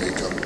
components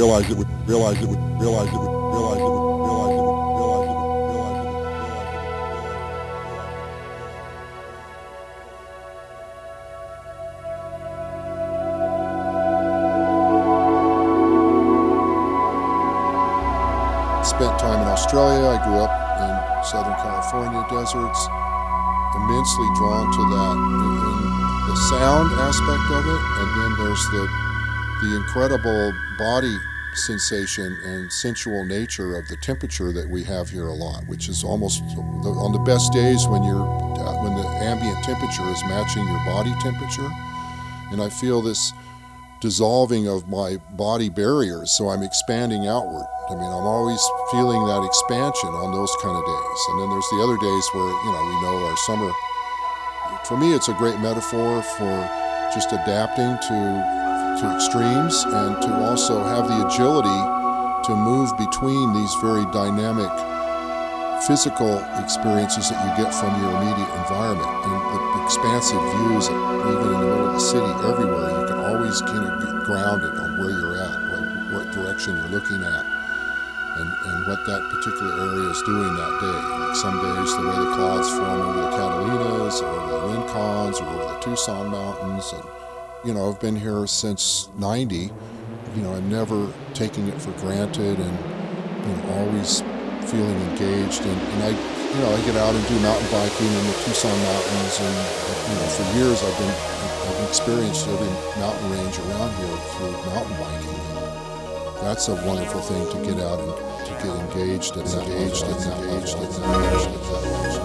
Realize it would, realize it would, realize it would, realize it would, realize it would, realize it would, realize it would, realize it spent time in Australia. I grew up in Southern California deserts. Immensely drawn to that, the sound aspect of it, and then there's the the incredible body sensation and sensual nature of the temperature that we have here a lot, which is almost on the best days when you're uh, when the ambient temperature is matching your body temperature, and I feel this dissolving of my body barriers, so I'm expanding outward. I mean, I'm always feeling that expansion on those kind of days. And then there's the other days where, you know, we know our summer. For me, it's a great metaphor for just adapting to to extremes and to also have the agility to move between these very dynamic physical experiences that you get from your immediate environment and the expansive views, even in the middle of the city, everywhere. You can always kind of get grounded on where you're at, what, direction you're looking at, and, and what that particular area is doing that day. Like some days, the way the clouds form over the Catalinas, or over the Rincons, or over the Tucson Mountains, and you know, I've been here since '90. You know, I'm never taking it for granted, and you know, always feeling engaged. And, and I, you know, I get out and do mountain biking in the Tucson mountains, and you know, for years I've been I've experienced every mountain range around here through mountain biking. And that's a wonderful thing to get out and to get engaged and engaged and engaged and